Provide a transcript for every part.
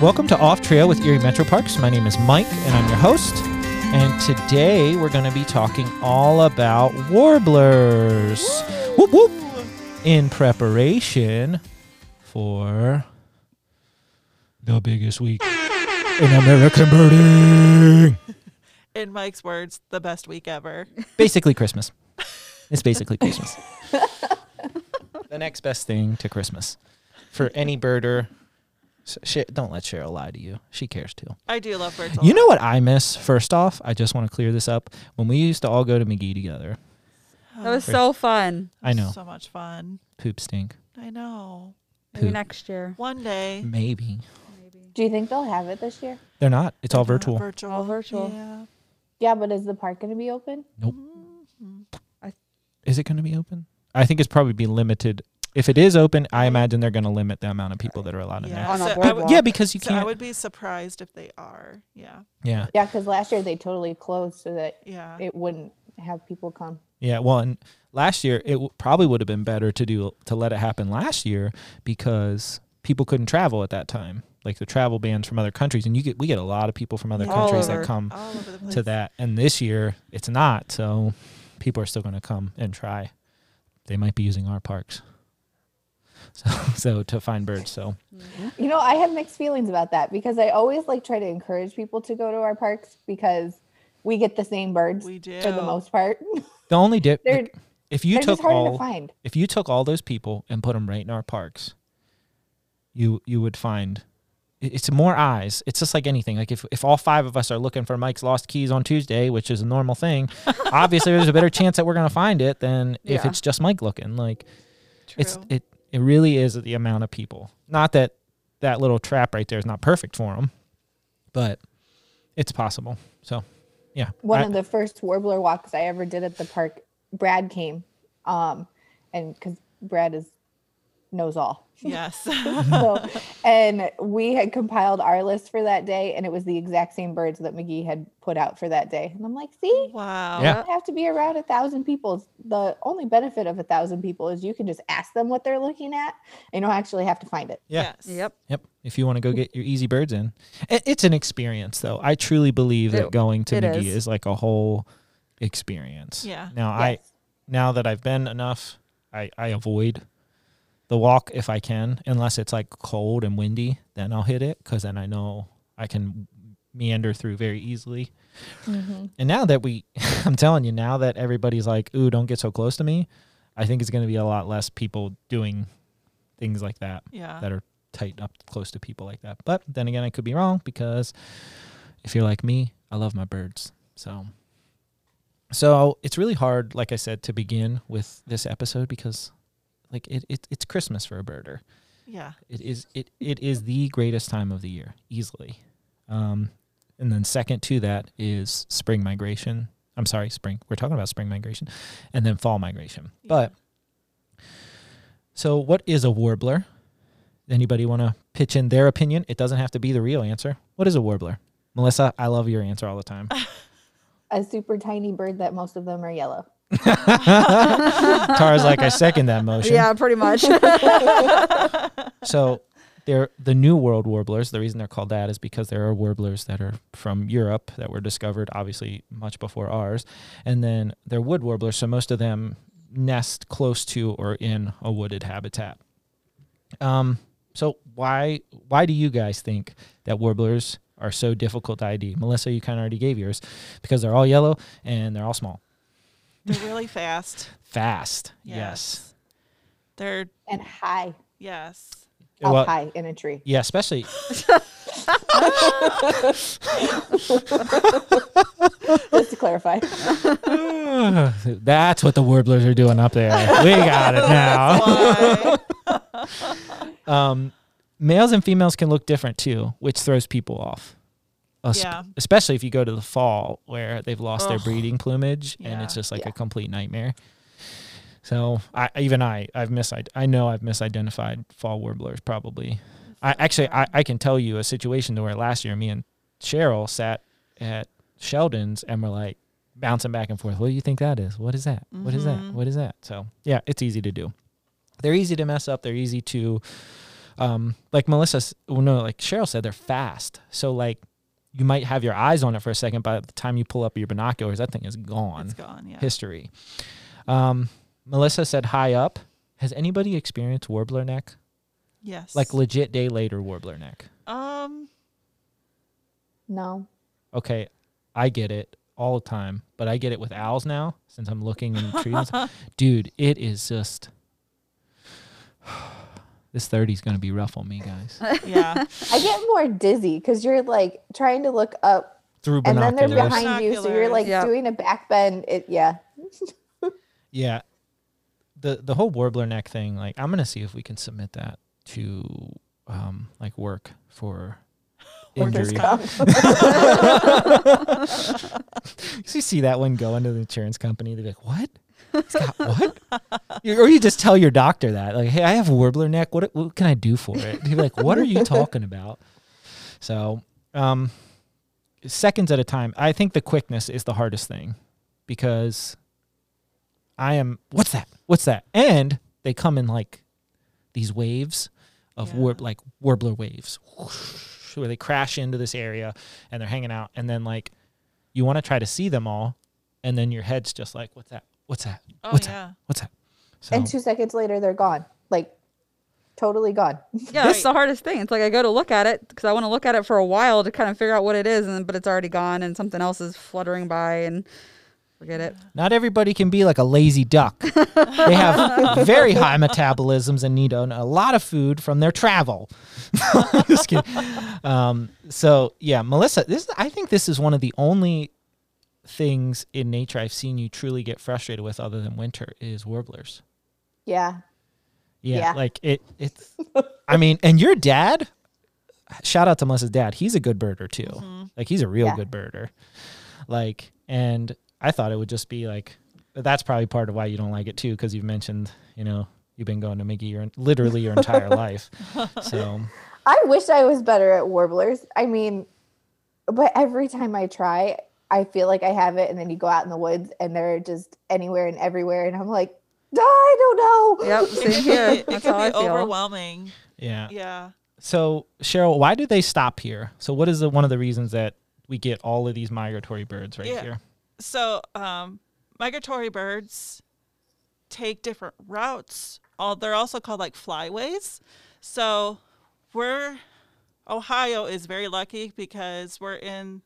Welcome to Off Trail with Erie Metro Parks. My name is Mike, and I'm your host. And today we're going to be talking all about warblers. Whoop whoop! In preparation for the biggest week in American birding. In Mike's words, the best week ever. Basically, Christmas. It's basically Christmas. the next best thing to Christmas for any birder. S- Sh- don't let Cheryl lie to you. She cares too. I do love birds. You lot. know what I miss? First off, I just want to clear this up. When we used to all go to Magee together, That was so fun. I know So much fun. poop stink. I know. Maybe Poop. next year. One day. Maybe Maybe. Do you think they'll have it this year? they're not. It's all virtual. Virtual. All virtual. Yeah. Yeah, but is the park going to be open? Mhm. Is it going to be open? I think it's probably be limited. If it is open, I imagine they're going to limit the amount of people that are allowed in Yeah. there. So I would, Yeah, because you so can't. I would be surprised if they are. Yeah. Yeah, Yeah, because last year they totally closed so that Yeah. it wouldn't have people come. yeah. Well, and last year it w- probably would have been better to do to let it happen last year because people couldn't travel at that time, like the travel bans from other countries, and you get we get a lot of people from other Yeah. Countries over. that come All over the place. to that. And this year it's not. So people are still going to come and try. They might be using our parks. So, so to find birds. So mm-hmm. You know, I have mixed feelings about that because I always like try to encourage people to go to our parks because we get the same birds We do. for the most part. the only dip, they're if you they're took just all, to find. if you took all those people and put them right in our parks, you you would find it's more eyes. It's just like anything. Like if, if all five of us are looking for Mike's lost keys on Tuesday, which is a normal thing, obviously there's a better chance that we're gonna find it than if it's just Mike looking. Like it's it it really is the amount of people. Not that that little trap right there is not perfect for them, but it's possible. So yeah, One I- of the first warbler walks I ever did at the park, Brad came, um, and because Brad is knows all. Yes. so, and we had compiled our list for that day, and it was the exact same birds that Magee had put out for that day. And I'm like, see, wow. Yeah. you don't have to be around a thousand people. The only benefit of a thousand people is you can just ask them what they're looking at, and you don't actually have to find it. yeah. Yes. Yep. Yep. If you want to go get your easy birds in, it's an experience, though. I truly believe that going to Magee is. is. like a whole experience. Yeah. Now I, now that I've been enough, I I avoid the walk if I can, unless it's like cold and windy. Then I'll hit it because then I know I can meander through very easily. Mm-hmm. And now that we, I'm telling you, now that everybody's like, "Ooh, don't get so close to me," I think it's going to be a lot less people doing things like that Yeah. that are tight up close to people like that. But then again, I could be wrong because if you're like me, I love my birds. So, so it's really hard, like I said, to begin with this episode because, like, it, it it's Christmas for a birder. yeah. It is it it is the greatest time of the year, easily. Um, and then second to that is spring migration. I'm sorry, spring. We're talking about spring migration, and then fall migration. But so, what is a warbler? Anybody want to pitch in their opinion? It doesn't have to be the real answer. What is a warbler? Melissa, I love your answer all the time. A super tiny bird that most of them are yellow. Tara's like, I second that motion. Yeah, pretty much. So they're the New World warblers. The reason they're called that is because there are warblers that are from Europe that were discovered obviously much before ours. And then they're wood warblers, so most of them nest close to or in a wooded habitat. Um so why why do you guys think that warblers are so difficult to ID? Melissa, you kind of already gave yours because they're all yellow and they're all small. They're really fast. Fast. Yes. They're And high, yes. up Well, high in a tree. yeah, especially Just to clarify. That's what the warblers are doing up there. We got it now. Um, males and females can look different too, which throws people off. Yeah. Especially if you go to the fall where they've lost their breeding plumage and it's just like Yeah. a complete nightmare. So I even I I've mis I know I've misidentified fall warblers probably. I actually I, I can tell you a situation to where last year me and Cheryl sat at Sheldon's and we're like bouncing back and forth. What do you think that is? What is that? What is that? Mhm. What is that? So yeah, it's easy to do. They're easy to mess up. They're easy to um, like Melissa, well, no, like Cheryl said, they're fast. So like, you might have your eyes on it for a second. By the time you pull up your binoculars, that thing is gone. It's gone. Yeah. History. Um, Melissa said high up. Has anybody experienced warbler neck? Yes. Like legit day later warbler neck. um. No. Okay, I get it all the time, but I get it with owls now since I'm looking in trees. Dude, it is just. This 30 is going to be rough on me, guys. Yeah. I get more dizzy because you're like trying to look up Through and then they're binoculars. behind you. So you're like Binoculars. doing a back bend. It yeah. Yeah. The the whole warbler neck thing, like I'm gonna see if we can submit that to um like work for injury. comp. you see that one go into the insurance company, they're like, What? He's what? Or you just tell your doctor that, like, hey, I have a warbler neck. What what can I do for it? He'd be like, What are you talking about? So um seconds at a time. I think the quickness is the hardest thing because I am what's that? What's that? And they come in like these waves of Yeah. like warbler waves whoosh, where they crash into this area and they're hanging out and then like you want to try to see them all and then your head's just like what's that? What's that? Oh What's yeah. What's that? So And two seconds later they're gone. Like totally gone. Yeah, that's the hardest thing. It's like I go to look at it because I want to look at it for a while to kind of figure out what it is, and but it's already gone, and something else is fluttering by, and forget it. not everybody can be like a lazy duck. they have very high metabolisms and need a, a lot of food from their travel. Just kidding. Um, so yeah, Melissa, this I think this is one of the only things in nature I've seen you truly get frustrated with, other than winter, is warblers. Yeah. Yeah, Yeah. like it. It's. I mean, and your dad. Shout out to Melissa's dad. He's a good birder too. Mhm. Like he's a real Yeah. good birder. Like, and I thought it would just be like that's probably part of why you don't like it too, because you've mentioned, you know, you've been going to Magee your literally your entire life. So I wish I was better at warblers. I mean, but every time I try, I feel like I have it, and then you go out in the woods and they're just anywhere and everywhere, and I'm like, I don't know. Yep, It same here. it That's could how be I feel. overwhelming. yeah. Yeah. So Cheryl, why do they stop here? So what is the, one of the reasons that we get all of these migratory birds right Yeah. here? So, um, migratory birds take different routes. All they're also called like flyways. So, we're Ohio is very lucky because we're in.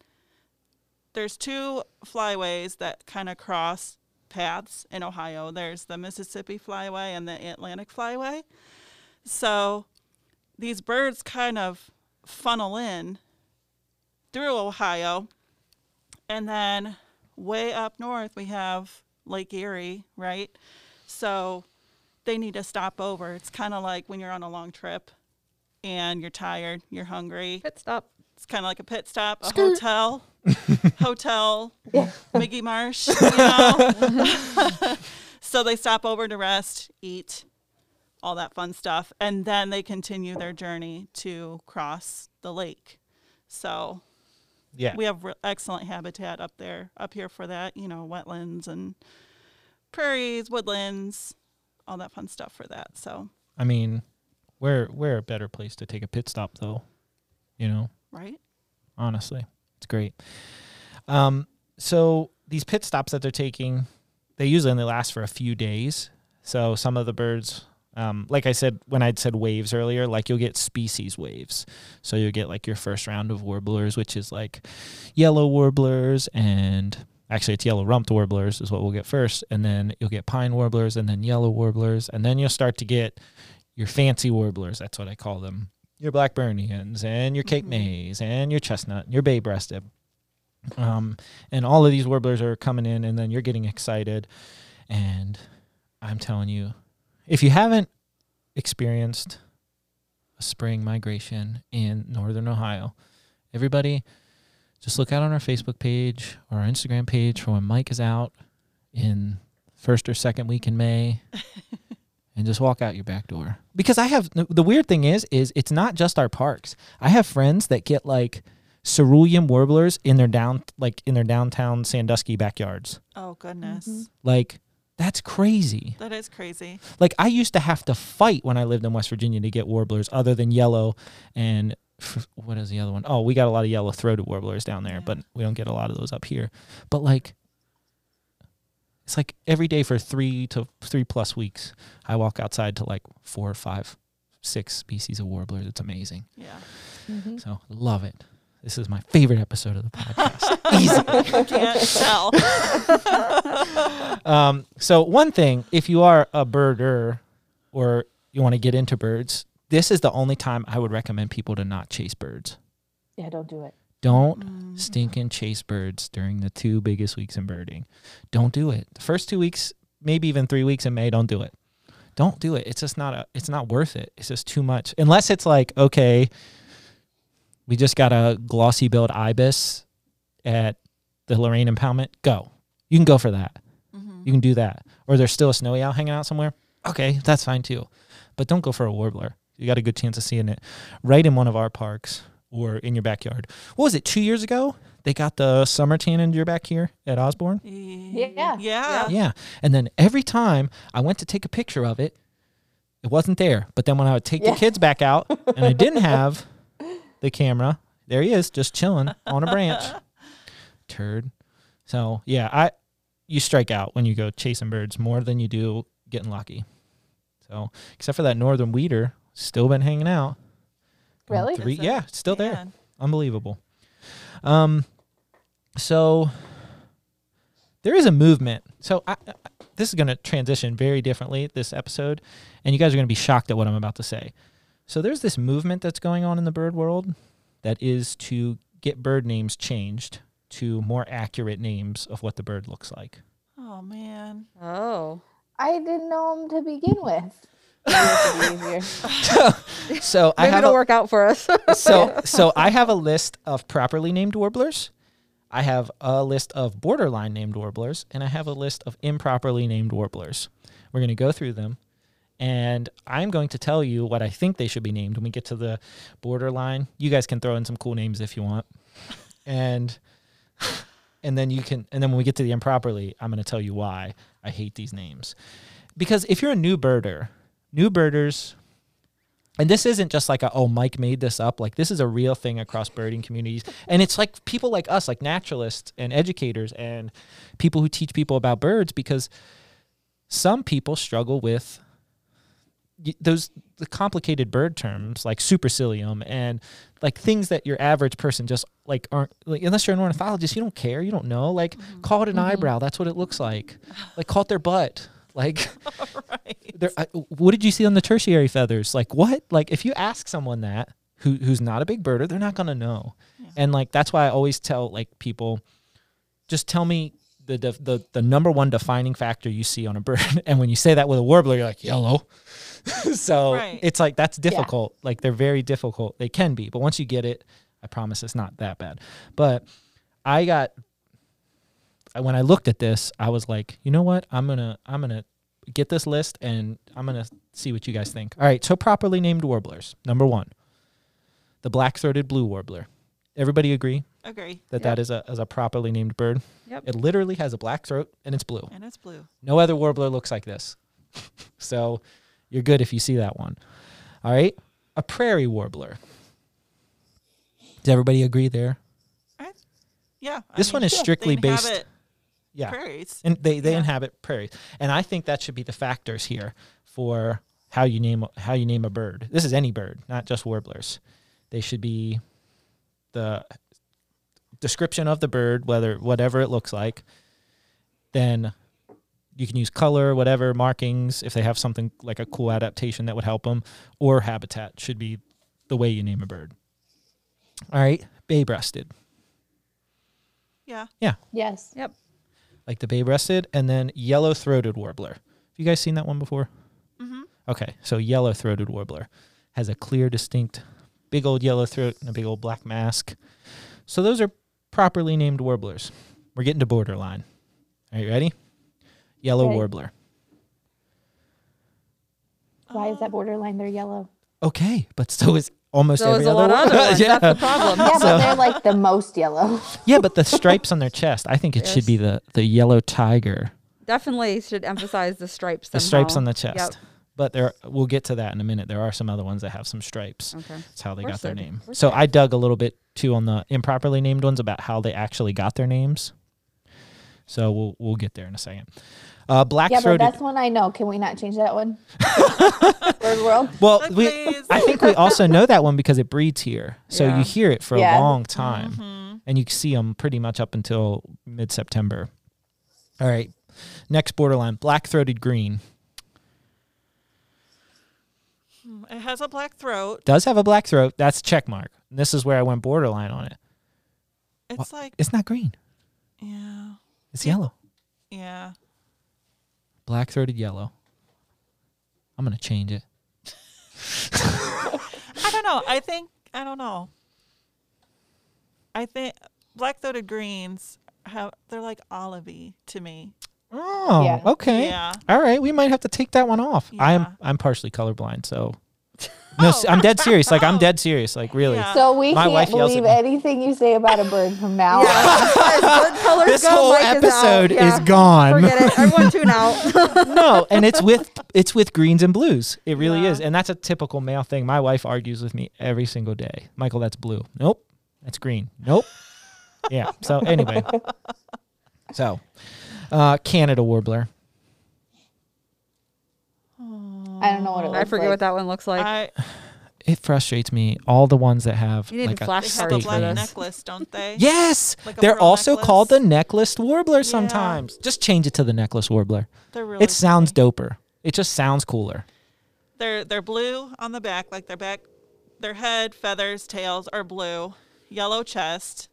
There's two flyways that kind of cross paths in Ohio. There's the Mississippi Flyway and the Atlantic Flyway. So, these birds kind of funnel in through Ohio, and then way up north we have Lake Erie, right? So they need to stop over. It's kind of like when you're on a long trip and you're tired, you're hungry. Pit stop. It's kind of like a pit stop, a Skirt. hotel, hotel, Yeah. Magee Marsh, you know. so they stop over to rest, eat, all that fun stuff, and then they continue their journey to cross the lake. So Yeah. we have re- excellent habitat up there, up here for that, you know, wetlands and prairies, woodlands, all that fun stuff for that. So, I mean, where where a better place to take a pit stop though? You know, right? honestly, it's great. Um, so these pit stops that they're taking, they usually only last for a few days. So some of the birds, um, like I said when I'd said waves earlier, like you'll get species waves. So you'll get like your first round of warblers, which is like yellow warblers and actually it's yellow rumped warblers is what we'll get first, and then you'll get pine warblers and then yellow warblers, and then you'll start to get your fancy warblers. That's what I call them. Your Blackburnians and your Cape. Mays and your chestnut, and your bay breasted. Um, and all of these warblers are coming in, and then you're getting excited. And I'm telling you, if you haven't experienced a spring migration in northern Ohio, everybody just look out on our Facebook page or our Instagram page for when Mike is out in first or second week in May and just walk out your back door. Because I have the weird thing is is it's not just our parks. I have friends that get like cerulean warblers in their down like in their downtown Sandusky backyards. Oh goodness. Mhm. Like That's crazy. That is crazy. Like I used to have to fight when I lived in West Virginia to get warblers other than yellow and what is the other one? Oh, we got a lot of yellow throated warblers down there, Yeah. but we don't get a lot of those up here. But like it's like every day for 3 to 3 plus weeks I walk outside to like 4 or 5 6 species of warblers. It's amazing. Yeah. Mhm. So, love it. This is my favorite episode of the podcast. Easy. Can't tell. Um, so one thing, if you are a birder or you want to get into birds, this is the only time I would recommend people to not chase birds. Yeah, don't do it. Don't Mm. stinking chase birds during the two biggest weeks in birding. Don't do it. The first two weeks, maybe even three weeks in May, don't do it. Don't do it. It's just not a it's not worth it. It's just too much. Unless it's like, okay, we just got a glossy billed ibis at the Lorain impoundment. Go. You can go for that. Mhm. You can do that. Or there's still a snowy owl hanging out somewhere. Okay, that's fine too. But don't go for a warbler. You got a good chance of seeing it right in one of our parks or in your backyard. What was it, two years ago? They got the summer tan in your back here at Osborn? Yeah. Yeah. Yeah. Yeah. And then every time I went to take a picture of it, it wasn't there. But then when I would take Yeah. the kids back out and I didn't have the camera, there he is, just chilling on a branch. Turd. So yeah, I you strike out when you go chasing birds more than you do getting lucky. So except for that northern wheatear, still been hanging out. Going Really? Three, Is yeah, still there Man. unbelievable. Um, so there is a movement. So I, I, this is going to transition very differently this episode, and you guys are going to be shocked at what I'm about to say. So there's this movement that's going on in the bird world that is to get bird names changed to more accurate names of what the bird looks like. Oh man. Oh. I didn't know them to begin with. Maybe this would be easier. So I have it'll a, work out for us. so so I have a list of properly named warblers. I have a list of borderline named warblers, and I have a list of improperly named warblers. We're going to go through them, and I'm going to tell you what I think they should be named when we get to the borderline. You guys can throw in some cool names if you want, and and then you can and then when we get to the improperly, I'm going to tell you why I hate these names. Because if you're a new birder, new birders. And this isn't just like a oh Mike made this up. Like this is a real thing across birding communities, and it's like people like us, like naturalists and educators and people who teach people about birds, because some people struggle with those the complicated bird terms like supercilium and like things that your average person just like aren't like unless you're an ornithologist you don't care. You don't know. Like mm-hmm. call it an mm-hmm. eyebrow. That's what it looks like. Like call it their butt like right. I, what did you see on the tertiary feathers? Like what? Like if you ask someone that who who's not a big birder, they're not gonna know. Yeah. And like that's why I always tell like people, just tell me the def- the the number one defining factor you see on a bird. and when you say that with a warbler, you're like yellow. so Right. it's like that's difficult. Like they're very difficult. They can be, but once you get it, I promise it's not that bad. But I got when I looked at this, I was like, you know what? I'm gonna I'm gonna get this list and I'm gonna see what you guys think. All right, so properly named warblers. Number one, the black-throated blue warbler. Everybody agree Agree. that Yep. that is a is a properly named bird. Yep. It literally has a black throat and it's blue. And it's blue. No other warbler looks like this. so you're good if you see that one. All right, a prairie warbler. Does everybody agree there? Yeah. I This mean, one is they strictly based. Inhabit Yeah. Prairies. and they they Yeah. inhabit prairies and i think that should be the factors here for how you name how you name a bird this is any bird not just warblers they should be the description of the bird whether whatever it looks like then you can use color whatever markings if they have something like a cool adaptation that would help them or habitat should be the way you name a bird all right bay breasted Yeah. Yeah. Yes. Like the bay breasted, and then yellow throated warbler. Have you guys seen that one before? Mm-hmm. Okay, so yellow throated warbler has a clear, distinct, big old yellow throat and a big old black mask. So those are properly named warblers. We're getting to borderline. Are you ready? Yellow Okay. warbler. Why is that borderline? They're yellow. Okay, but so is almost So every is a other lot of warbler. other ones. yeah. That's the problem. Yeah, So- but they're like the most yellow. yeah, but the stripes on their chest, I think it should be the the yellow tiger. definitely should emphasize the stripes. the stripes on the chest. But there, we'll get to that in a minute. There are some other ones that have some stripes. Okay. That's how they Of got course their name. Of course So there I dug a little bit too on the improperly named ones about how they actually got their names. So we'll we'll get there in a second. Uh, black Yeah, but throated. that's one I know. Can we not change that one? Bird world. well, Like, we. I think we also know that one because it breeds here. So Yeah. you hear it for Yeah. a long time, Mhm. and you can see them pretty much up until mid September. All right, next borderline: black throated green Hmm, It has a black throat. does have a black throat. That's check mark. This is where I went borderline on it. It's like It's not green. yeah, It's yellow. yeah. Black throated yellow. I'm gonna change it. I don't know. I think I don't know. I think black throated greens have they're like olivey to me. Oh, Yeah. okay. Yeah. All right, we might have to take that one off. I am I'm partially colorblind, so no, Oh. I'm dead serious. Like I'm dead serious. Like really. Yeah. So we My wife can't yells believe anything you say about a bird from now on. Yeah, as far as bird colors This go, whole Mike is episode Yeah. is gone. Forget it. Everyone tune out. no, and it's with it's with greens and blues. It really Yeah. is, and that's a typical male thing. My wife argues with me every single day. Michael, that's blue. Nope, that's green. Nope. yeah. So anyway, so uh, Canada warbler. I don't know what it I looks forget like. what that one looks like. I It frustrates me. All the ones that have You need like a a flash they have a state black name. necklace, don't they? Yes, Like a they're pearl also necklace? called the necklaced warbler Yeah. sometimes. Just change it to the necklace warbler. They're really it sounds pretty. doper. It just sounds cooler. They're they're blue on the back, like their back, their head, feathers, tails are blue, yellow chest,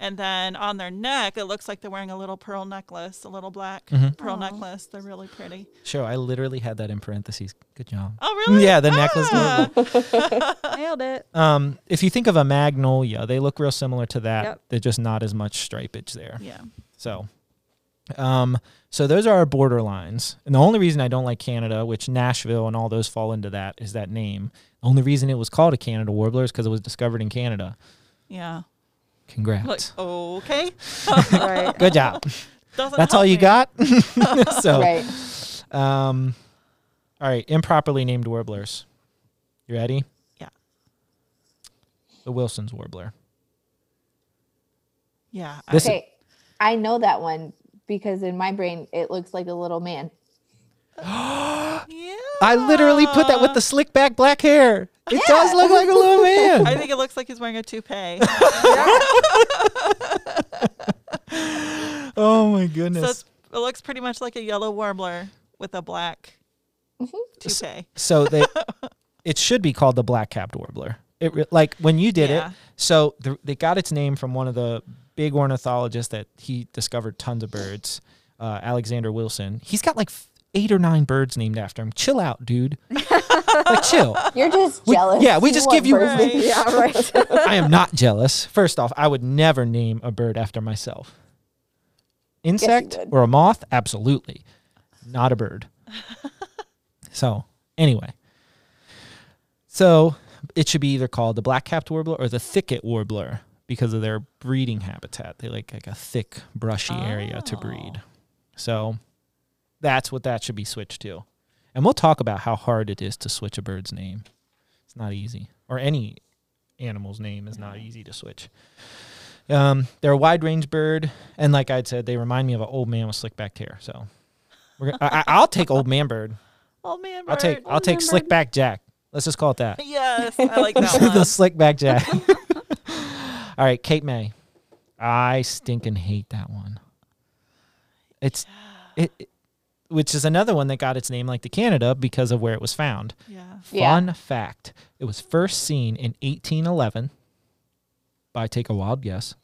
and then on their neck it looks like they're wearing a little pearl necklace, a little black Mhm. pearl Aw. necklace. They're really pretty. Sure, I literally had that in parentheses. Good job. Oh really? Yeah, the necklace Ah. Nailed it. Um, if you think of a magnolia, they look real similar to that. Yep. They're just not as much stripage there. yeah. So, um, so those are our borderlines. And the only reason I don't like Canada, which Nashville and all those fall into that, is that name. The only reason it was called a Canada warbler is because it was discovered in Canada. Yeah. Congrats. Like okay. Right. Good job. Doesn't That's all you me. got. so, Right. um, all right, improperly named warblers. You ready? Yeah. The Wilson's warbler. Yeah. I- This Okay. I know that one because in my brain it looks like a little man. Yeah. I literally put that with the slick back black hair. It does look like a little man. I think it looks like he's wearing a toupee. oh my so goodness. it's, it looks pretty much like a yellow warbler with a black Mhm. toupee. So they, it should be called the black capped warbler. It re- like when you did Yeah. it. So the, they got its name from one of the big ornithologists that he discovered tons of birds, uh, Alexander Wilson. He's got like f- eight or nine birds named after him. Chill out, dude. like chill. You're just We- jealous. yeah, we just give you- Right. yeah, right. I am not jealous. First off, I would never name a bird after myself. Insect or a moth? Absolutely. Not a bird. so, anyway. So, it should be either called the black capped warbler or the thicket warbler because of their breeding habitat. They like like a thick, brushy area to breed. Oh. So, that's what that should be switched to. And we'll talk about how hard it is to switch a bird's name. It's not easy. Or any animal's name is not easy to switch. Um, they're a wide range bird, and like I'd said, they remind me of an old man with slick back hair. So, we're gonna, I, I- I'll take old man bird. Old man bird. I'll take I'll take slick bird. back Jack. Let's just call it that. Yes, I like that the slick back Jack. All right, Cape May. I stinking hate that one. It's it, it- which is another one that got its name like the Canada because of where it was found. Yeah. Yeah. Fun fact: It was first seen in 1811 by take a wild guess,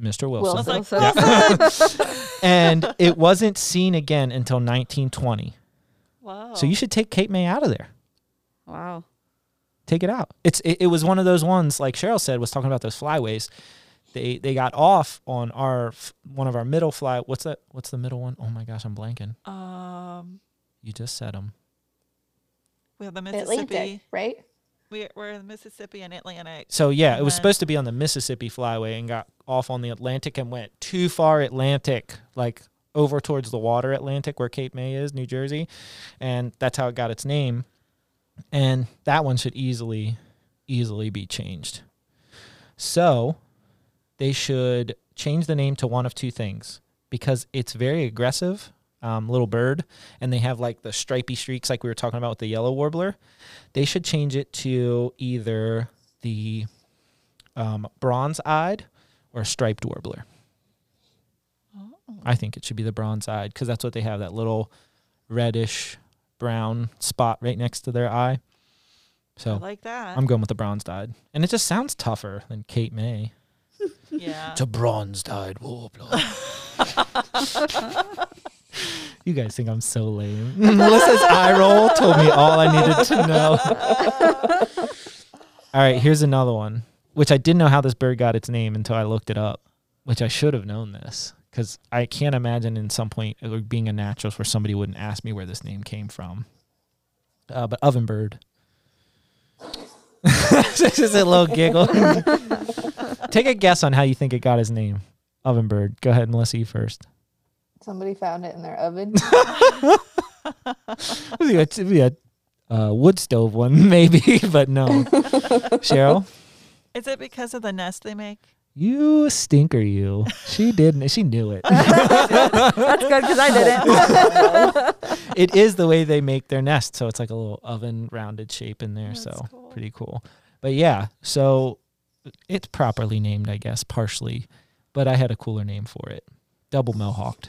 Mr. Wilson, I was Wilson. like, Wilson. and it wasn't seen again until 1920. wow. So you should take Cape May out of there. Wow. Take it out. It's it, it was one of those ones like Cheryl said was talking about those flyways. They they got off on our one of our middle fly. What's that? What's the middle one? Oh my gosh, I'm blanking. um, You just said them. we have the Mississippi. Atlantic, right? We, we're in the Mississippi and Atlantic. So yeah, it was supposed to be on the Mississippi Flyway and got off on the Atlantic and went too far Atlantic, like over towards the water Atlantic where Cape May is, New Jersey, and that's how it got its name. And that one should easily, easily be changed. So they should change the name to one of two things. Because it's very aggressive um, little bird and they have like the stripy streaks like we were talking about with the yellow warbler they should change it to either the um, bronze-eyed or striped warbler. I think it should be the bronze-eyed because that's what they have that little reddish brown spot right next to their eye. So I like that. i'm going with the bronze-eyed and it just sounds tougher than cape may yeah. it's bronze-eyed warbler You guys think I'm so lame. Melissa's eye roll told me all I needed to know. all right, here's another one, which I didn't know how this bird got its name until I looked it up, which I should have known this because I can't imagine in some point it being a naturalist where somebody wouldn't ask me where this name came from. Uh, but oven bird. this is a little giggle. Take a guess on how you think it got his name. Oven bird. Go ahead, Melissa, you first. Somebody found it in their oven. It'd be a, it'd be a uh, wood stove one, maybe, but no. Cheryl, Is it because of the nest they make? You stinker, you. She didn't. She knew it. That's good because I didn't. it is the way they make their nest, so it's like a little oven rounded shape in there. That's so cool. pretty cool. But yeah, so it's properly named, I guess, partially. But I had a cooler name for it. Double mohawked.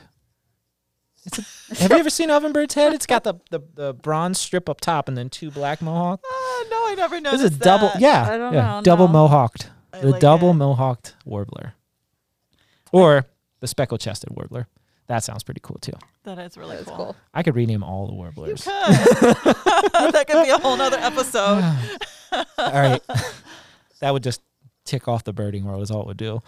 It's a, have you ever seen Ovenbird's head? It's got the, the, the bronze strip up top and then two black mohawk. Oh ah, no, I never This noticed. is double, that. yeah, I don't yeah, know, double no. mohawked, I the like double it. mohawked warbler, or the speckled chested warbler. That sounds pretty cool too. That is really That's cool. cool. I could rename all the You warblers. could. that could be a whole nother episode. all right, that would just tick off the birding world is all it would do.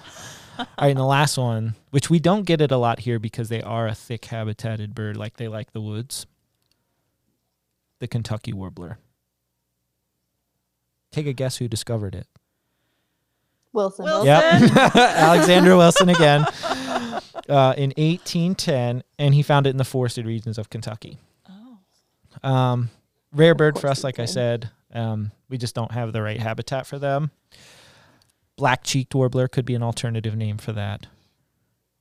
All right, and the last one, which we don't get it a lot here because they are a thick habitated bird, like they like the woods. The Kentucky warbler. Take a guess who discovered it. Wilson. Wilson. Yep. Alexander Wilson again uh, in 1810, and he found it in the forested regions of Kentucky. Oh. Um, rare bird for us, he like I said. Um, we just don't have the right habitat for them. Black cheeked warbler could be an alternative name for that,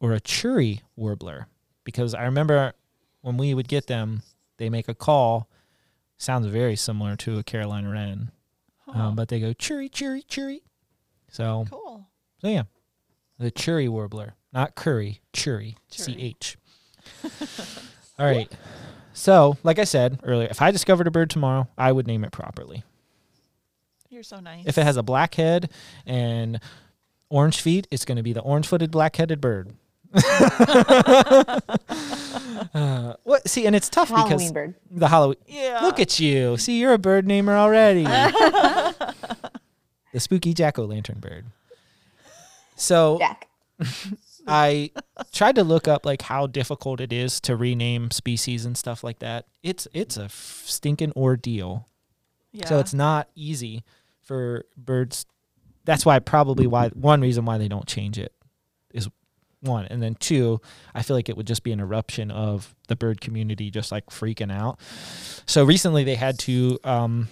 or a churry warbler, because I remember when we would get them, they make a call. Sounds very similar to a Carolina wren, Huh. um, but they go churry, churry, churry. So cool. so yeah, the churry warbler, not curry, churry, C Churry. H. All right. So, like I said earlier, if I discovered a bird tomorrow, I would name it properly. You're so nice. If it has a black head and orange feet, it's going to be the orange-footed black-headed bird. uh, what? See, and it's tough because Halloween bird. the Halloween. yeah. Look at you. See, you're a bird namer already. the spooky jack o' lantern bird. So Jack. I tried to look up like how difficult it is to rename species and stuff like that. It's it's a f- stinking ordeal. yeah. So it's not easy for birds. That's why probably why one reason why they don't change it is one, and then two, I feel like it would just be an eruption of the bird community just like freaking out. So recently they had to um,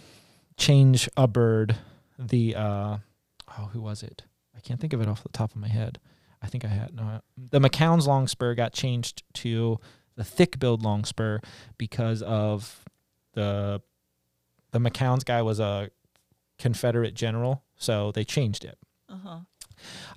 change a bird. The uh, oh, who was it? I can't think of it off the top of my head. I think I had no. The McCown's long spur got changed to the thick-billed long spur because of the the McCown's guy was a Confederate general, so they changed it. uh-huh.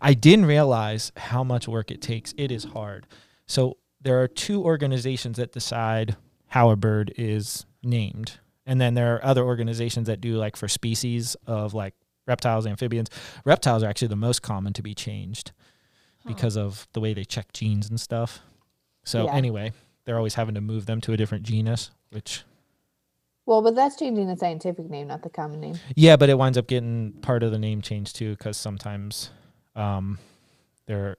I didn't realize how much work it takes. It is hard. So there are two organizations that decide how a bird is named. And then there are other organizations that do like for species of like reptiles, amphibians. Reptiles are actually the most common to be changed because of the way they check genes and stuff. So Yeah. anyway, they're always having to move them to a different genus, which Well, but that's changing the scientific name, not the common name. Yeah, but it winds up getting part of the name changed too, because sometimes um, their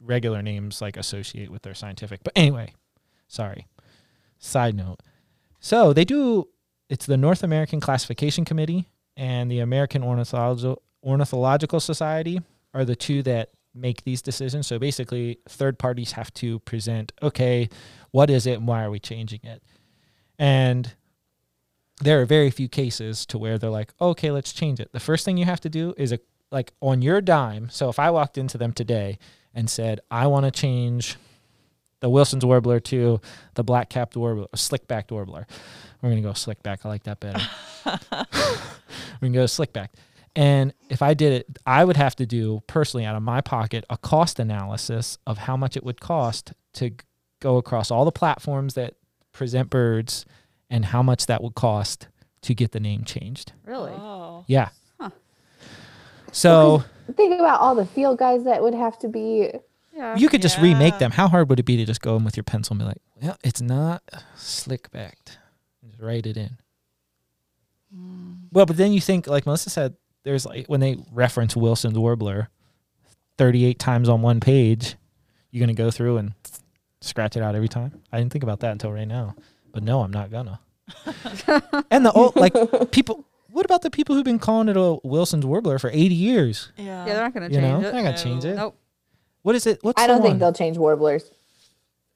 regular names like associate with their scientific. But anyway, sorry. Side note. So they do. It's the North American Classification Committee and the American Ornithological Ornithological Society are the two that make these decisions. So basically, third parties have to present, okay, what is it and why are we changing it? And there are very few cases to where they're like, okay, let's change it. The first thing you have to do is a like on your dime. So if I walked into them today and said, I want to change the Wilson's warbler to the black capped warbler, slick backed warbler. We're gonna go slick back. I like that better. we can go slick back. And if I did it, I would have to do personally out of my pocket a cost analysis of how much it would cost to go across all the platforms that present birds and how much that would cost to get the name changed. Really? Oh. Yeah. Huh. So Think about all the field guys that would have to be. Yeah. you could just remake them. How hard would it be to just go in with your pencil and be like, well, it's not slick backed. Just write it in. Mm. Well, but then you think, like Melissa said, there's like when they reference Wilson's Warbler 38 times on one page, you're going to go through and scratch it out every time. I didn't think about that until right now. But no, I'm not gonna. and the old, like, people, what about the people who've been calling it a Wilson's Warbler for 80 years? Yeah. Yeah, they're not gonna You know, change they're it. not going to change it. Nope. What is it? What's I don't think one? they'll change warblers.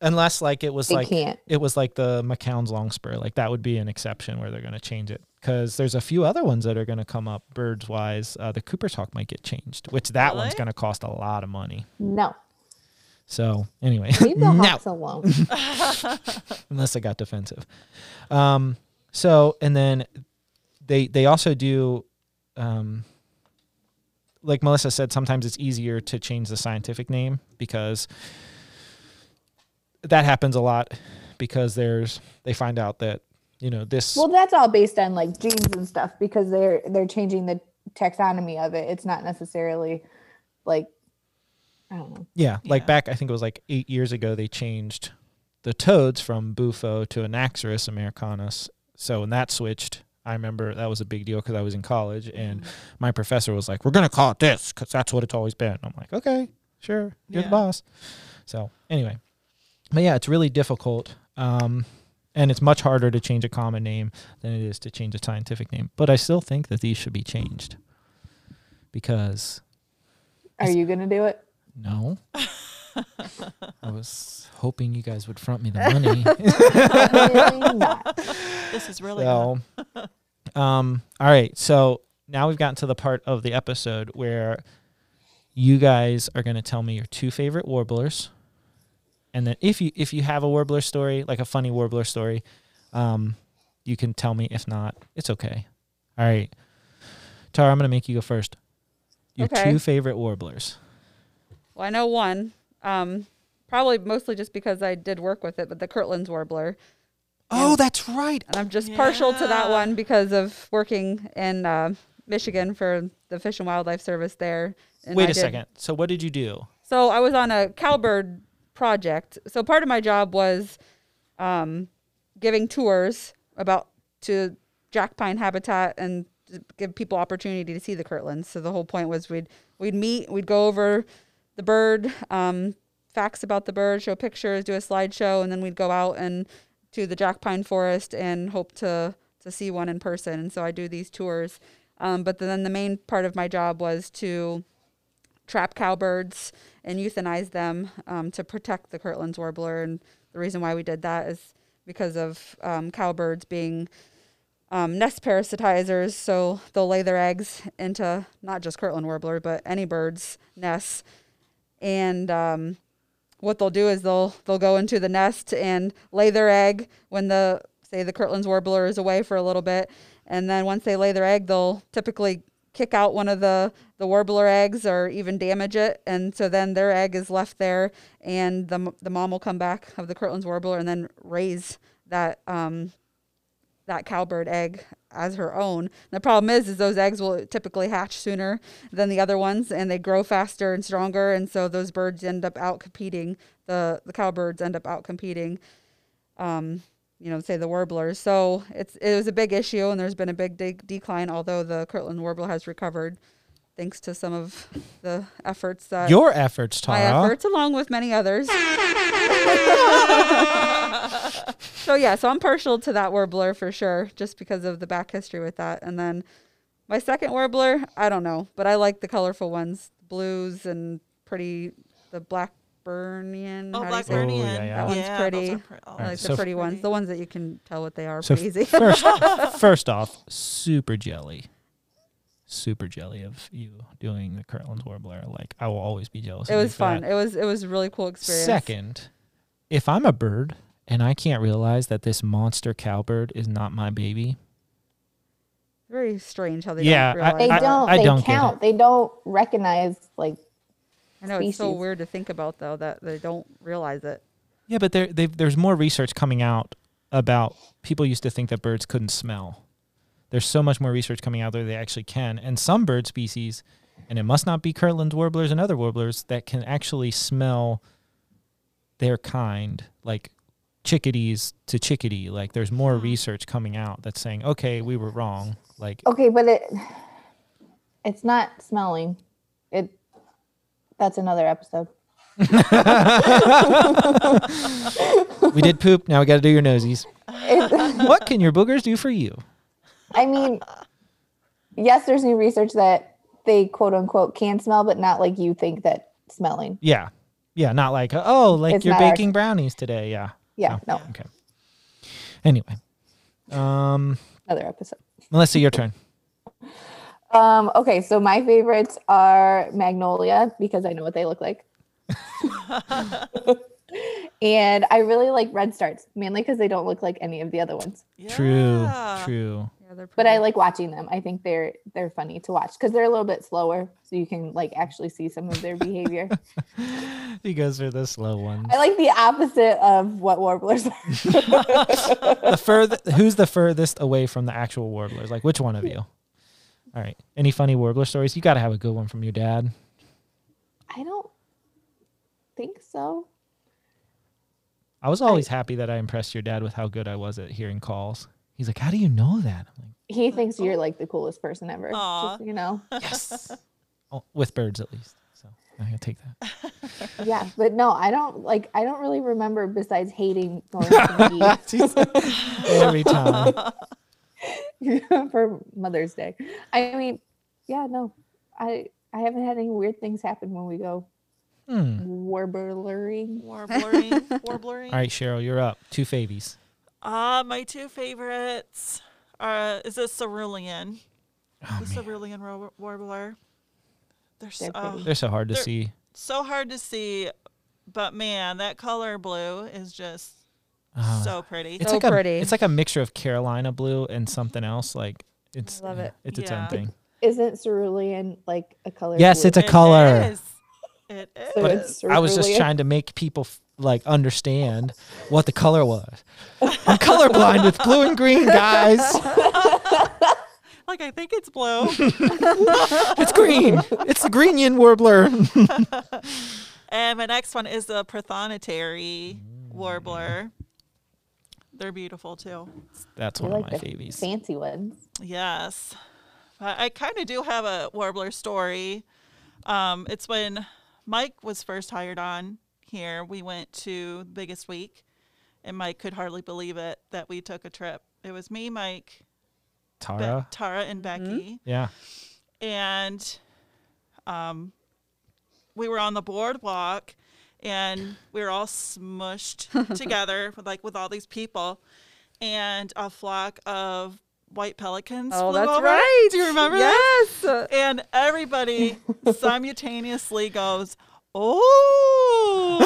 Unless, like, it was They like, can't. it was like the McCown's Longspur. Like, that would be an exception where they're going to change it. Because there's a few other ones that are going to come up birds wise. Uh, the Cooper's Hawk might get changed, which that one's going to cost a lot of money. No. So, anyway, Leave the no. hawks alone. unless I got defensive. Um, so and then they they also do, um, like Melissa said, sometimes it's easier to change the scientific name because that happens a lot because there's they find out that you know this well, that's all based on like genes and stuff because they're they're changing the taxonomy of it. It's not necessarily like I don't know. yeah like Yeah. back I think it was like eight years ago they changed the toads from Bufo to Anaxyrus americanus. So when that switched, I remember that was a big deal because I was in college and mm-hmm. my professor was like, "We're gonna call it this because that's what it's always been." I'm like, "Okay, sure, you're the boss." So anyway, but yeah, it's really difficult, um, and it's much harder to change a common name than it is to change a scientific name. But I still think that these should be changed because Are you gonna do it? no, I was hoping you guys would front me the money. This is really So, um, all right. So now we've gotten to the part of the episode where you guys are going to tell me your two favorite warblers, and then if you if you have a warbler story, like a funny warbler story, um, you can tell me. If not, it's okay. All right, Tara, I'm going to make you go first. Your Okay. two favorite warblers. Well, I know one. Um, probably mostly just because I did work with it, but the Kirtland's warbler. Oh, that's right. And I'm just partial to that one because of working in uh, Michigan for the Fish and Wildlife Service there. And Wait I a did- second. So what did you do? So I was on a cowbird project. So part of my job was um, giving tours about to jack pine habitat and give people opportunity to see the Kirtlands. So the whole point was we'd we'd meet, we'd go over the bird, um, facts about the bird, show pictures, do a slideshow, and then we'd go out and to the jack pine forest and hope to to see one in person. And so I do these tours. Um, but then the main part of my job was to trap cowbirds and euthanize them um, to protect the Kirtland's warbler. And the reason why we did that is because of um, cowbirds being um, nest parasitizers. So they'll lay their eggs into not just Kirtland warbler, but any bird's nests. And um, what they'll do is they'll they'll go into the nest and lay their egg when the say the Kirtland's warbler is away for a little bit. And then once they lay their egg, they'll typically kick out one of the the warbler eggs or even damage it and so then their egg is left there and the, the mom will come back of the Kirtland's warbler and then raise that um, that cowbird egg as her own. And the problem is, is those eggs will typically hatch sooner than the other ones, and they grow faster and stronger, and so those birds end up out competing. The the cowbirds end up out competing. Um, you know, say the warblers. So it's it was a big issue, and there's been a big de- decline. Although the Kirtland warbler has recovered, thanks to some of the efforts that Your efforts, my efforts, along with many others. so yeah, so I'm partial to that warbler for sure, just because of the back history with that. And then my second warbler, I don't know, but I like the colorful ones, blues and pretty. The Blackburnian. Oh, how do you say it? Blackburnian. Oh, yeah, yeah. That one's those pretty. are pre- oh, I Alright, like so the f- pretty ones, the ones that you can tell what they are So pretty easy. first, first off, super jelly, super jelly of you doing the Kirtland's warbler. Like I will always be jealous. it of was for that. fun. It was it was a really cool experience. Second, if I'm a bird and I can't realize that this monster cowbird is not my baby, very strange how they Yeah, don't realize. They I- that. don't. I they don't get count. They don't recognize like. I know it's so weird to think about though that they don't realize it. yeah, but there there's more research coming out about people used to think that birds couldn't smell. There's so much more research coming out there they actually can, and some bird species, and it must not be Kirtland's warblers and other warblers that can actually smell their kind, like chickadees to chickadee. Like there's more Hmm. research coming out that's saying, okay, we were wrong. Like Okay, but it. It's not smelling. It. That's another episode. we did poop. Now we got to do your nosies. What can your boogers do for you? I mean, yes, there's new research that they quote unquote can smell, but not like you think that smelling. Yeah, yeah, not like oh, like It's you're not our- baking brownies today. Yeah. Yeah, no, Okay. Anyway, um, another episode. Melissa, your turn. Um, okay, so my favorites are magnolia because I know what they look like. and I really like redstarts, mainly because they don't look like any of the other ones. True, Yeah. true. Yeah, they're But I pretty. like watching them. I think they're they're funny to watch because they're a little bit slower, so you can like actually see some of their behavior. He goes for the slow ones. I like the opposite of what warblers are. the further, who's the furthest away from the actual warblers? Like, which one of you? All right. Any funny warbler stories? You got to have a good one from your dad. I don't think so. I was always happy that I impressed your dad with how good I was at hearing calls. He's like, "How do you know that?" I'm He thinks you're like the coolest person ever. Aw. Just, you know. "Yes." oh, with birds, at least. So I'm gonna take that. Yeah, but no, I don't like. I don't really remember besides hating going to the Every time. Beach for Mother's Day. I mean, yeah, no, I I haven't had any weird things happen when we go Hmm. warblering. Warbling. Warbling. All right, Cheryl, you're up. Two favies. Uh, my two favorites are is a cerulean. Oh, the man. cerulean ro- warbler. They're so, They're pretty. They're so hard to They're- see. so hard to see, but man, that color blue is just Ah. so pretty. It's So like a pretty. it's like a mixture of Carolina blue and something else. Like it's love it. It's its own thing. Isn't cerulean like a color? Yes, blue? it's a It color. is. It is. So But it's I was just trying to make people f- like understand what the color was. I'm colorblind with blue and green, guys. like I think it's blue. It's green. It's the green yin warbler. and my next one is the prothonotary warbler. They're beautiful too. That's We one like of my the favies. fancy ones. Yes. But I kind of do have a warbler story. Um, it's when Mike was first hired on here. We went to the Biggest Week, and Mike could hardly believe it that we took a trip. It was me, Mike, Be- Tara. Tara, and Becky. Yeah. and um, we were on the boardwalk and we were all smushed together with, like with all these people and a flock of white pelicans Oh, flew that's over. right. do you remember that Yes. and everybody simultaneously goes oh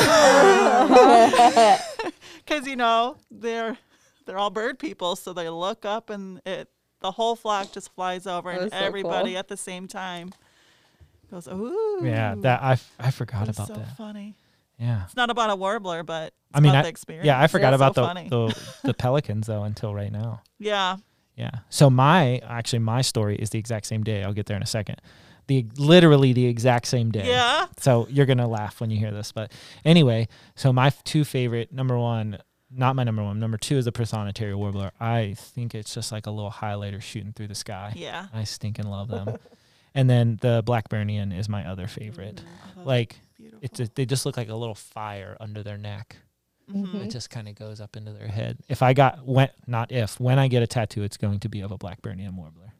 because you know they're they're all bird people so they look up and it the whole flock just flies over and so everybody cool. at the same time goes ooh Yeah. That I, f- I forgot That's about so that. funny yeah. it's not about a warbler but it's I mean, about I, the experience yeah, I forgot so about the, the the pelicans though until right now. yeah Yeah. So my actually my story is the exact same day. I'll get there in a second. The literally the exact same day. yeah So you're gonna laugh when you hear this, but anyway. So my two favorite number one, not my number one. Number two is the Prothonotary Warbler. I think it's just like a little highlighter shooting through the sky. yeah I stinking love them. and then the Blackburnian is my other favorite. Mm, like beautiful it's a, they just look like a little fire under their neck. Mhm. It just kind of goes up into their head. If I got when not if when I get a tattoo, it's going to be of a Blackburnian warbler.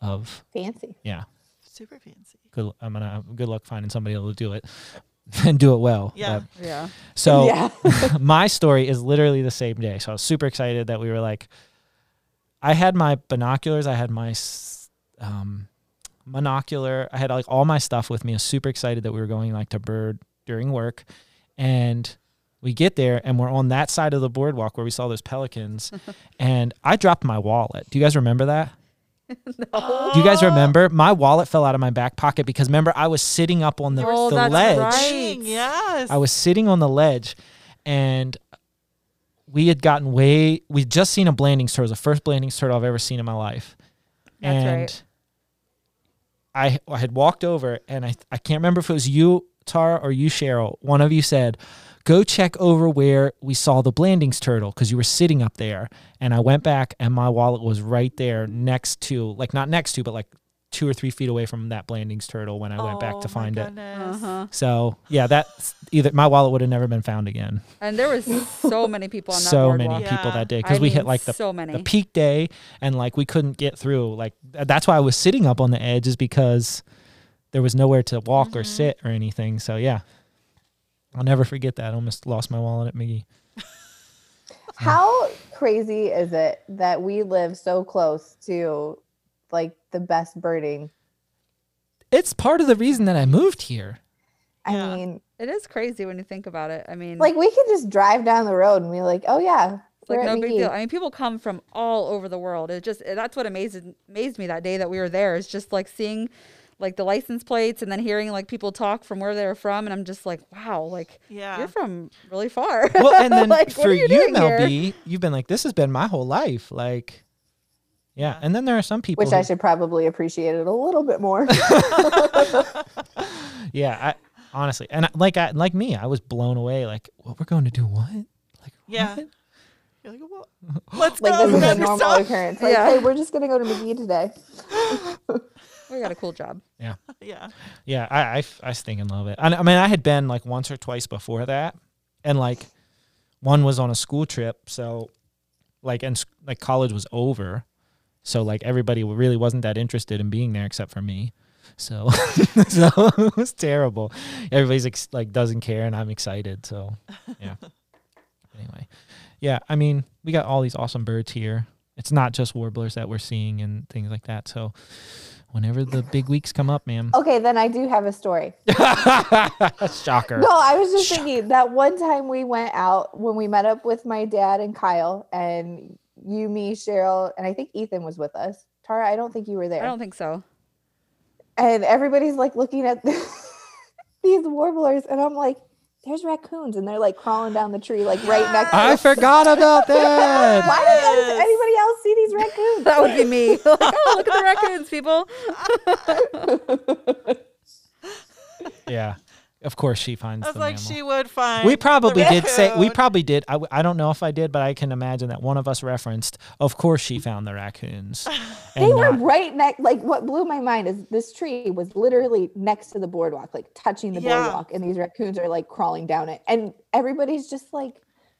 Of Fancy. yeah, Super fancy. Good, I'm gonna have good luck finding somebody able to do it and do it well. Yeah. But- Yeah. so yeah. my story is literally the same day. So I was super excited that we were like, I had my binoculars, I had my um, monocular, I had like all my stuff with me. I was super excited that we were going like to bird during work, and we get there and we're on that side of the boardwalk where we saw those pelicans, and I dropped my wallet. Do you guys remember that? Oh, Do you guys remember? My wallet fell out of my back pocket because remember I was sitting up on the, Oh, the that's ledge. right. Yes. I was sitting on the ledge and we had gotten way we'd just seen a Blanding's turtle, the first Blanding's turtle I've ever seen in my life. That's and right. I I had walked over and I I can't remember if it was you, Tara, or you, Cheryl. One of you said, Go check over where we saw the Blanding's turtle because you were sitting up there. And I went back and my wallet was right there next to like not next to, but like two or three feet away from that Blanding's turtle when I went back Oh, to find it. Uh-huh. So yeah, that's either my wallet would have never been found again. And there was so many people on that so boardwalk. many people Yeah. that day because I we hit like the so many. the peak day and like we couldn't get through. Like that's why I was sitting up on the edge is because there was nowhere to walk or Mhm. sit or anything. So yeah, I'll never forget that. I almost lost my wallet at Magee. How crazy is it that we live so close to like the best birding? It's part of the reason that I moved here. I Yeah. mean, It is crazy when you think about it. I mean, like we could just drive down the road and be like, oh yeah, like no big deal. I mean, people come from all over the world. It just that's what amazed amazed me that day that we were there. Is just like seeing like the license plates and then hearing like people talk from where they're from, and I'm just like, wow, like Yeah. you're from really far. Well, and then Like, for you you, doing here? You've been like, this has been my whole life. Like, yeah. Yeah. And then there are some people which I should probably appreciate it a little bit more. yeah, I honestly, and I, like I, like me, I was blown away. Like, what we're going to do? What? Like, Yeah. what? You're like, well, let's like go. this is a normal stuff. occurrence. Like, Yeah. hey, we're just gonna go to Magee today. we got a cool job. Yeah. Yeah, I, I, f- I stinking love it. I, I mean, I had been like once or twice before that, and like one was on a school trip, so like and like college was over, so like everybody really wasn't that interested in being there except for me. So, so it was terrible. Everybody's ex- like doesn't care, and I'm excited. So, yeah. anyway, yeah. I mean, we got all these awesome birds here. It's not just warblers that we're seeing and things like that. So, whenever the big weeks come up, ma'am. Okay, then I do have a story. Shocker. No, I was just Shocker. thinking that one time we went out when we met up with my dad and Kyle and you, me, Cheryl, and I think Ethan was with us. Tara, I don't think you were there. I don't think so. and everybody's like looking at these warblers, and I'm like, "There's raccoons," and they're like crawling down the tree, like right next. to I us. forgot about that. Why does Yes. anybody else see these raccoons? That would be me. like, oh, look at the raccoons, people. yeah. Of course she finds I was the like, mammal. she would find. we the probably did say we probably did. I, I don't know if I did, but I can imagine that one of us referenced. Of course, she found the raccoons. They were not- right next. Like what blew my mind is this tree was literally next to the boardwalk, like touching the Yeah. boardwalk, and these raccoons are like crawling down it, and everybody's just like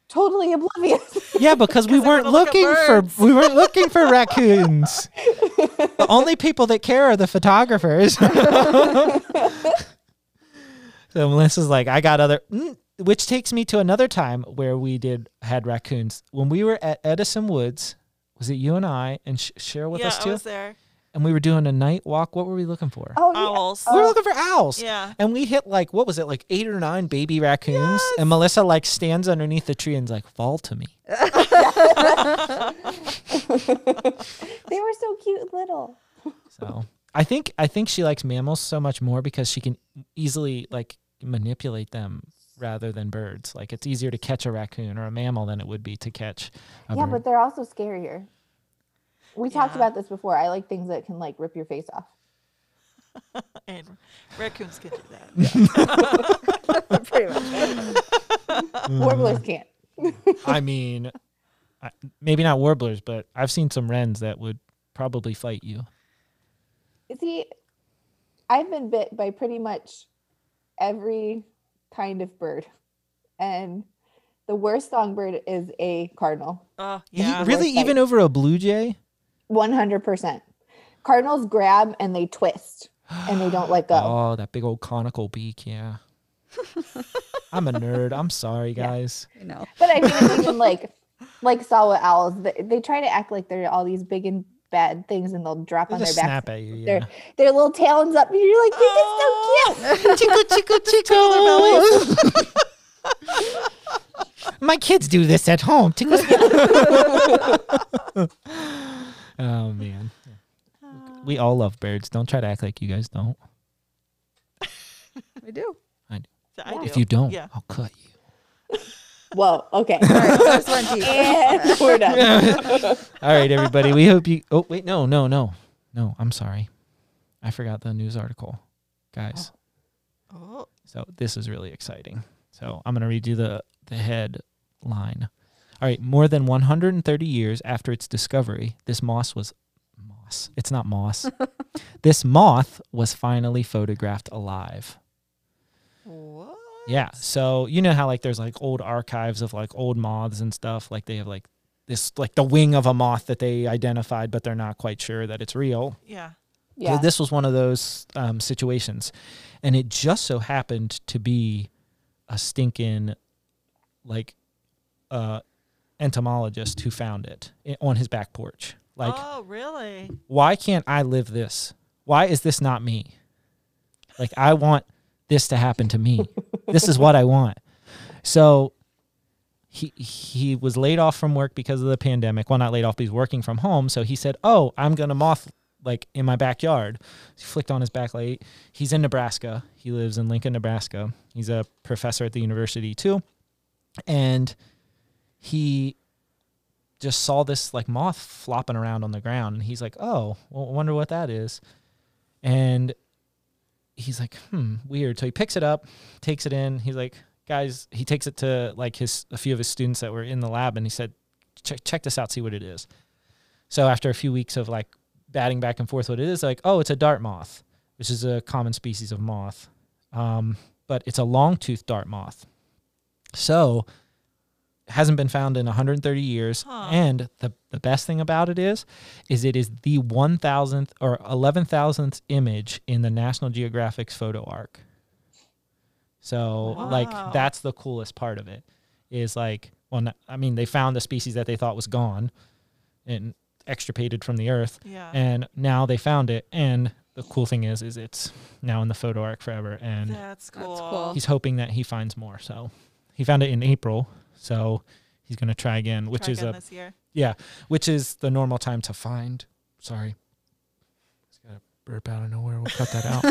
totally oblivious. yeah, because we weren't wanna look looking for we weren't looking for raccoons. the only people that care are the photographers. So Melissa's like, I got other, mm, which takes me to another time where we did had raccoons when we were at Edison Woods. Was it you and I and Sh- Cheryl with yeah, us I too? was there. and we were doing a night walk. What were we looking for? oh yeah. Owls. we were looking for owls. yeah. And we hit like what was it like eight or nine baby raccoons, Yes. and Melissa like stands underneath the tree and's like, "Fall to me." they were so cute little. So I think I think she likes mammals so much more because she can easily like manipulate them rather than birds. Like it's easier to catch a raccoon or a mammal than it would be to catch a Yeah, bird. but they're also scarier. We talked about this before. I like things that can like rip your face off. And raccoons can do that. Pretty much. Warblers can't. I mean, maybe not warblers, but I've seen some wrens that would probably fight you. See, I've been bit by pretty much every kind of bird. And the worst songbird is a cardinal. Oh, Ye- yeah. really, Worst even over a blue jay? 100%. Cardinals grab and they twist. and they don't let go. Oh, that big old conical beak. Yeah. I'm a nerd. I'm sorry, Yeah. guys. You know. But I mean, even like like saw owls, they, they try to act like they're all these big and bad things, and they'll drop They on their just backs. snap at you. Yeah. Their their little talons up, and you're like, "This is so oh, cute." chico, chico, chico. My kids do this at home. Tickle- oh man, we all love birds. Don't try to act like you guys don't. We do. I do. If you don't, Yeah. I'll cut you. Whoa. Okay. All right, first one deep. and we're done. All right, everybody. We hope you. Oh wait, no, no, no, no. I'm sorry. I forgot the news article, guys. Oh, So this is really exciting. So I'm going to read you the the headline. All right, more than 130 years after its discovery, this moss was moss. It's not moss. this moth was finally photographed alive. what? Yeah. So you know how like there's like old archives of like old moths and stuff. Like they have like this like the wing of a moth that they identified, but they're not quite sure that it's real. Yeah. Yeah. So this was one of those um, situations, and it just so happened to be a stinking, like, uh, entomologist who found it on his back porch. Like, oh, really? why can't I live this? Why is this not me? Like, I want this to happen to me. this is what I want. So he he was laid off from work because of the pandemic. Well, not laid off, but he's working from home. So he said, "Oh, I'm gonna moth like in my backyard." He flicked on his backlight. He's in Nebraska. He lives in Lincoln, Nebraska. He's a professor at the university too, and he just saw this like moth flopping around on the ground and he's like oh well, I wonder what that is and he's like hmm weird. So he picks it up takes it in. He's like guys he takes it to like his a few of his students that were in the lab and he said check, check this out see what it is. So after a few weeks of like batting back and forth what it is like oh it's a dart moth which is a common species of moth um, but it's a long-toothed dart moth. So hasn't been found in 130 years Huh. and the, the best thing about it is is it is the 1000th or 11000th image in the national geographic's Photo Ark so like that's the coolest part of it is like well no- i mean they found the species that they thought was gone and extirpated from the earth Yeah. and now they found it and the cool thing is is it's now in the Photo Ark forever and That's cool. That's cool. he's hoping that he finds more so he found it in april so he's going to try again which Try is again a this year. yeah, which is the normal time to find. Sorry. Just got a burp out of nowhere. We'll cut that out.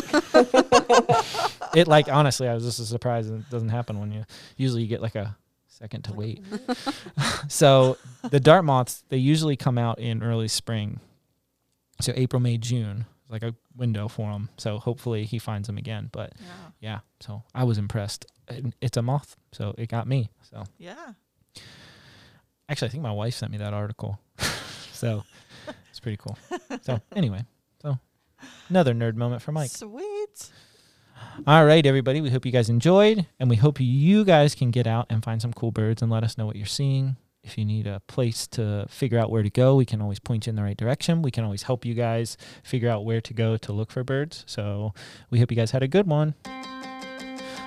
it like honestly, I was just surprised it doesn't happen when you usually you get like a second to wait. so the dart moths, they usually come out in early spring. So April, May, June, is like a window for them. So hopefully he finds them again. But Yeah. yeah, so I was impressed. It's a moth, so it got me. So Yeah. Actually, I think my wife sent me that article. so it's pretty cool. So anyway, so another nerd moment for Mike. Sweet. All right, everybody. We hope you guys enjoyed, and we hope you guys can get out and find some cool birds and let us know what you're seeing. If you need a place to figure out where to go, we can always point you in the right direction. We can always help you guys figure out where to go to look for birds. So we hope you guys had a good one.